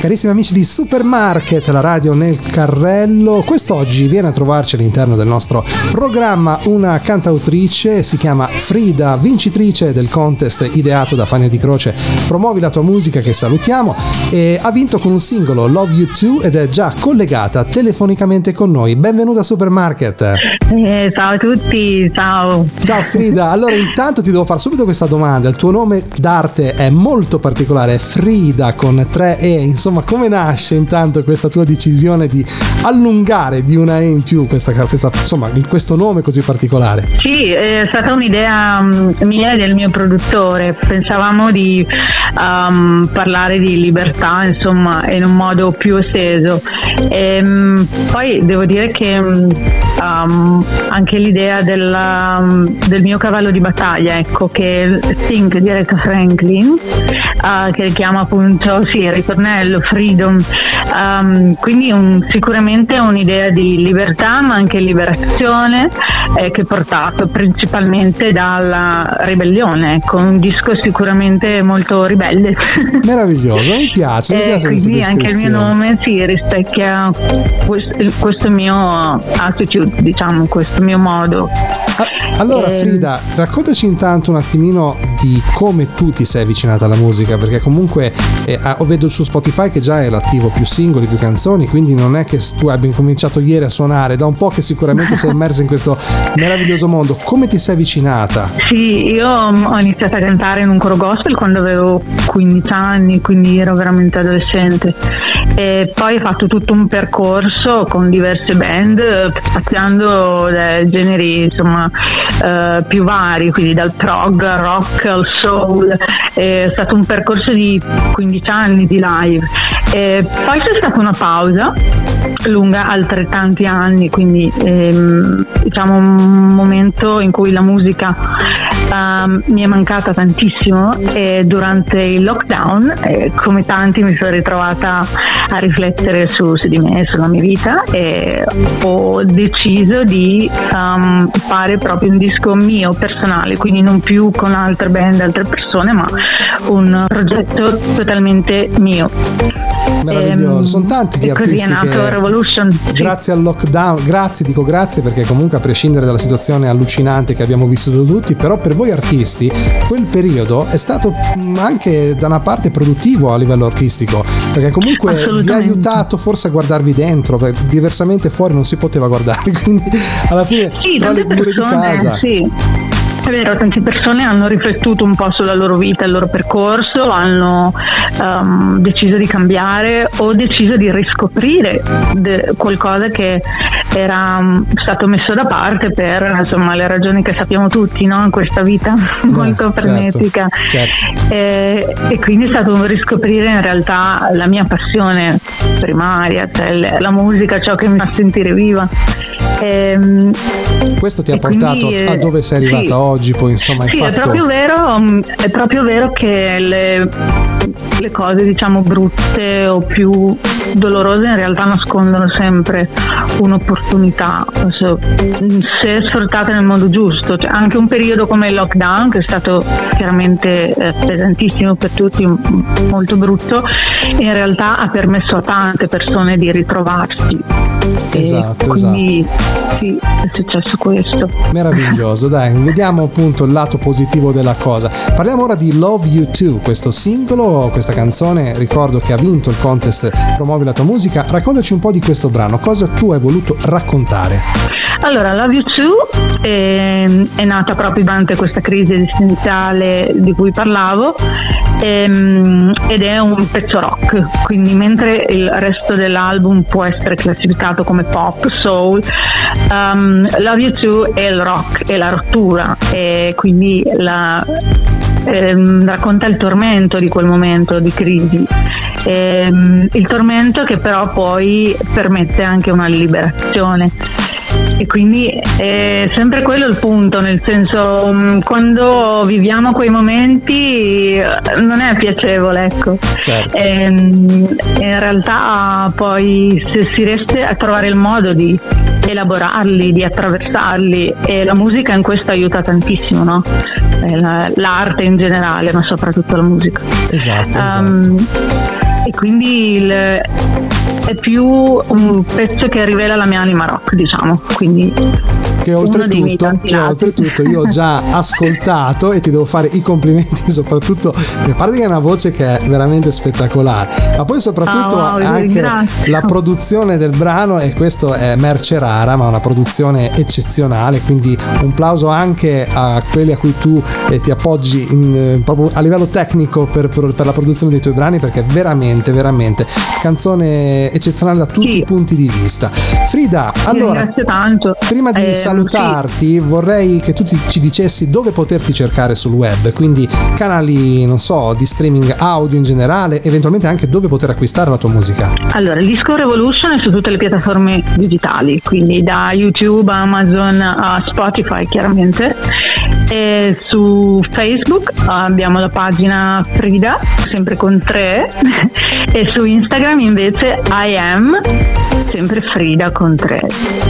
Carissimi amici di Supermarket, la radio nel carrello, quest'oggi viene a trovarci all'interno del nostro programma una cantautrice, si chiama Frida, vincitrice del contest ideato da Fania di Croce Promuovi la tua musica che salutiamo e ha vinto con un singolo Love You Too ed è già collegata telefonicamente con noi. Benvenuta a Supermarket. Eh, ciao a tutti, ciao. Ciao Frida, allora intanto ti devo fare subito questa domanda, il tuo nome d'arte è molto particolare, è Frida con tre E, insomma insomma come nasce intanto questa tua decisione di allungare di una E in più questa, questa, insomma, questo nome così particolare? Sì, è stata un'idea mm, mia e del mio produttore, pensavamo di um, parlare di libertà insomma in un modo più esteso e, um, poi devo dire che um, anche l'idea della, del mio cavallo di battaglia ecco che è Think di Aretha Franklin uh, che richiama appunto sì, il ritornello freedom, um, quindi un, sicuramente un'idea di libertà ma anche liberazione eh, che è portato principalmente dalla ribellione, ecco, un disco sicuramente molto ribelle. Meraviglioso, mi piace, mi eh, piace quindi anche il mio nome si rispecchia questo, questo mio attitude, diciamo, questo mio modo. Allora eh, Frida, raccontaci intanto un attimino di come tu ti sei avvicinata alla musica, perché comunque eh, vedo su Spotify che già è l'attivo più singoli, più canzoni, quindi non è che tu abbia incominciato ieri a suonare, da un po' che sicuramente sei immersa in questo meraviglioso mondo. Come ti sei avvicinata? Sì, io ho iniziato a cantare in un coro gospel quando avevo 15 anni, quindi ero veramente adolescente. E poi ho fatto tutto un percorso con diverse band, spaziando dai generi insomma eh, più vari, quindi dal prog al rock al soul. È stato un percorso di 15 anni di live. E poi c'è stata una pausa lunga altrettanti anni, quindi ehm, diciamo un momento in cui la musica um, mi è mancata tantissimo e durante il lockdown, eh, come tanti, mi sono ritrovata a riflettere su, su, di me, sulla mia vita e ho deciso di um, fare proprio un disco mio personale, quindi non più con altre band, altre persone, ma un progetto totalmente mio. Meraviglioso, ehm, sono tanti gli artisti che Revolution. grazie al lockdown, grazie, dico grazie perché comunque a prescindere dalla situazione allucinante che abbiamo vissuto tutti, però per voi artisti quel periodo è stato anche da una parte produttivo a livello artistico, perché comunque vi ha aiutato forse a guardarvi dentro, perché diversamente fuori non si poteva guardare, quindi alla fine sì, tra le mura di casa. Sì è vero, tante persone hanno riflettuto un po' sulla loro vita, il loro percorso, hanno um, deciso di cambiare o deciso di riscoprire de- qualcosa che era um, stato messo da parte per insomma, le ragioni che sappiamo tutti no? in questa vita molto certo, frenetica. Certo. E, e, quindi è stato un riscoprire in realtà la mia passione primaria, cioè la musica, ciò che mi fa sentire viva. E, ehm, Questo ti ha portato quindi, a dove sei arrivata sì, oggi, poi insomma hai sì, fatto... È proprio vero, mm, è proprio vero che le, le cose diciamo brutte o più dolorose in realtà nascondono sempre un'opportunità se sfruttate nel modo giusto. Cioè, anche un periodo come il lockdown, che è stato chiaramente eh, pesantissimo per tutti, molto brutto, in realtà ha permesso a tante persone di ritrovarsi. Esatto, quindi, esatto. Sì, è successo questo. Meraviglioso, dai, vediamo appunto il lato positivo della cosa. Parliamo ora di Love You Too, questo singolo, questa canzone, ricordo che ha vinto il contest Promuovi la tua musica. Raccontaci un po' di questo brano, cosa tu hai voluto raccontare? Allora, Love You Too è, è nata proprio durante questa crisi esistenziale di cui parlavo ehm, ed è un pezzo rock, quindi mentre il resto dell'album può essere classificato come pop, soul, um, Love You Too è il rock, è la rottura e quindi la, ehm, racconta il tormento di quel momento di crisi. Ehm, il tormento che però poi permette anche una liberazione e quindi è sempre quello il punto, nel senso mm, quando viviamo quei momenti eh, non è piacevole, ecco. Certo. E, ehm, in realtà poi se si riesce a trovare il modo di elaborarli, di attraversarli e la musica in questo aiuta tantissimo, no? L'arte in generale, ma soprattutto la musica. Esatto, um, esatto e quindi il, è più un pezzo che rivela la mia anima rock, diciamo. Quindi che oltretutto, che oltretutto io ho già ascoltato e ti devo fare i complimenti soprattutto a parte che è una voce che è veramente spettacolare ma poi soprattutto oh, wow, anche la produzione del brano e questo è merce rara ma una produzione eccezionale quindi un plauso anche a quelli a cui tu eh, ti appoggi in, eh, proprio a livello tecnico per, per, per, la produzione dei tuoi brani perché veramente veramente canzone eccezionale da tutti sì. i punti di vista. Frida allora prima di eh, salutarti, sì. vorrei che tu ti, ci dicessi dove poterti cercare sul web, quindi canali, non so, di streaming audio in generale, eventualmente anche dove poter acquistare la tua musica. Allora, il disco Revolution è su tutte le piattaforme digitali, quindi da YouTube, Amazon a Spotify chiaramente. E su Facebook abbiamo la pagina Frida, sempre con tre, e su Instagram invece I am sempre Frida con tre.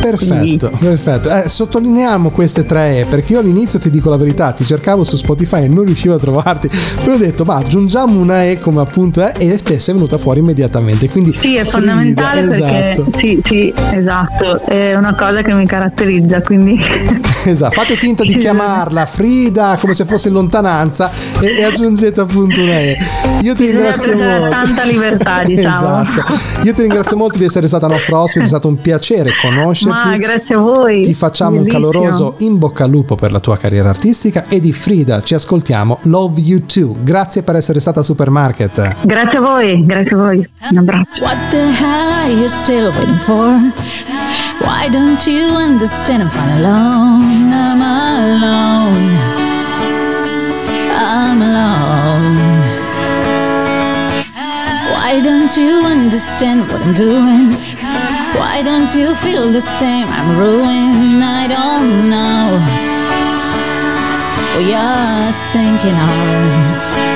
Perfetto, Quindi... perfetto. Eh, sottolineiamo queste tre E perché io all'inizio ti dico la verità, ti cercavo su Spotify e non riuscivo a trovarti. Poi ho detto, ma aggiungiamo una E come appunto è e te sei venuta fuori immediatamente. Quindi sì, è Frida, fondamentale esatto. perché sì, sì, esatto, è una cosa che mi caratterizza, quindi Esatto, fate finta di chiamarla Frida come se fosse in lontananza e, e aggiungete appunto una E. Io ti ringrazio molto. Tanta libertà, diciamo. esatto. Io ti ringrazio molto di essere stata nostra nostra ospite, è stato un piacere conoscerti. Ma grazie a voi. Ti facciamo Bellissimo. un caloroso in bocca al lupo per la tua carriera artistica e di Frida ci ascoltiamo Love You Too. Grazie per essere stata a Supermarket. Grazie a voi, grazie a voi. Un abbraccio. What the hell are you still waiting for? Why don't you understand I'm fine alone? I'm alone. I'm alone. Why don't you understand what I'm doing? Why don't you feel the same? I'm ruined, I don't know what you're thinking of.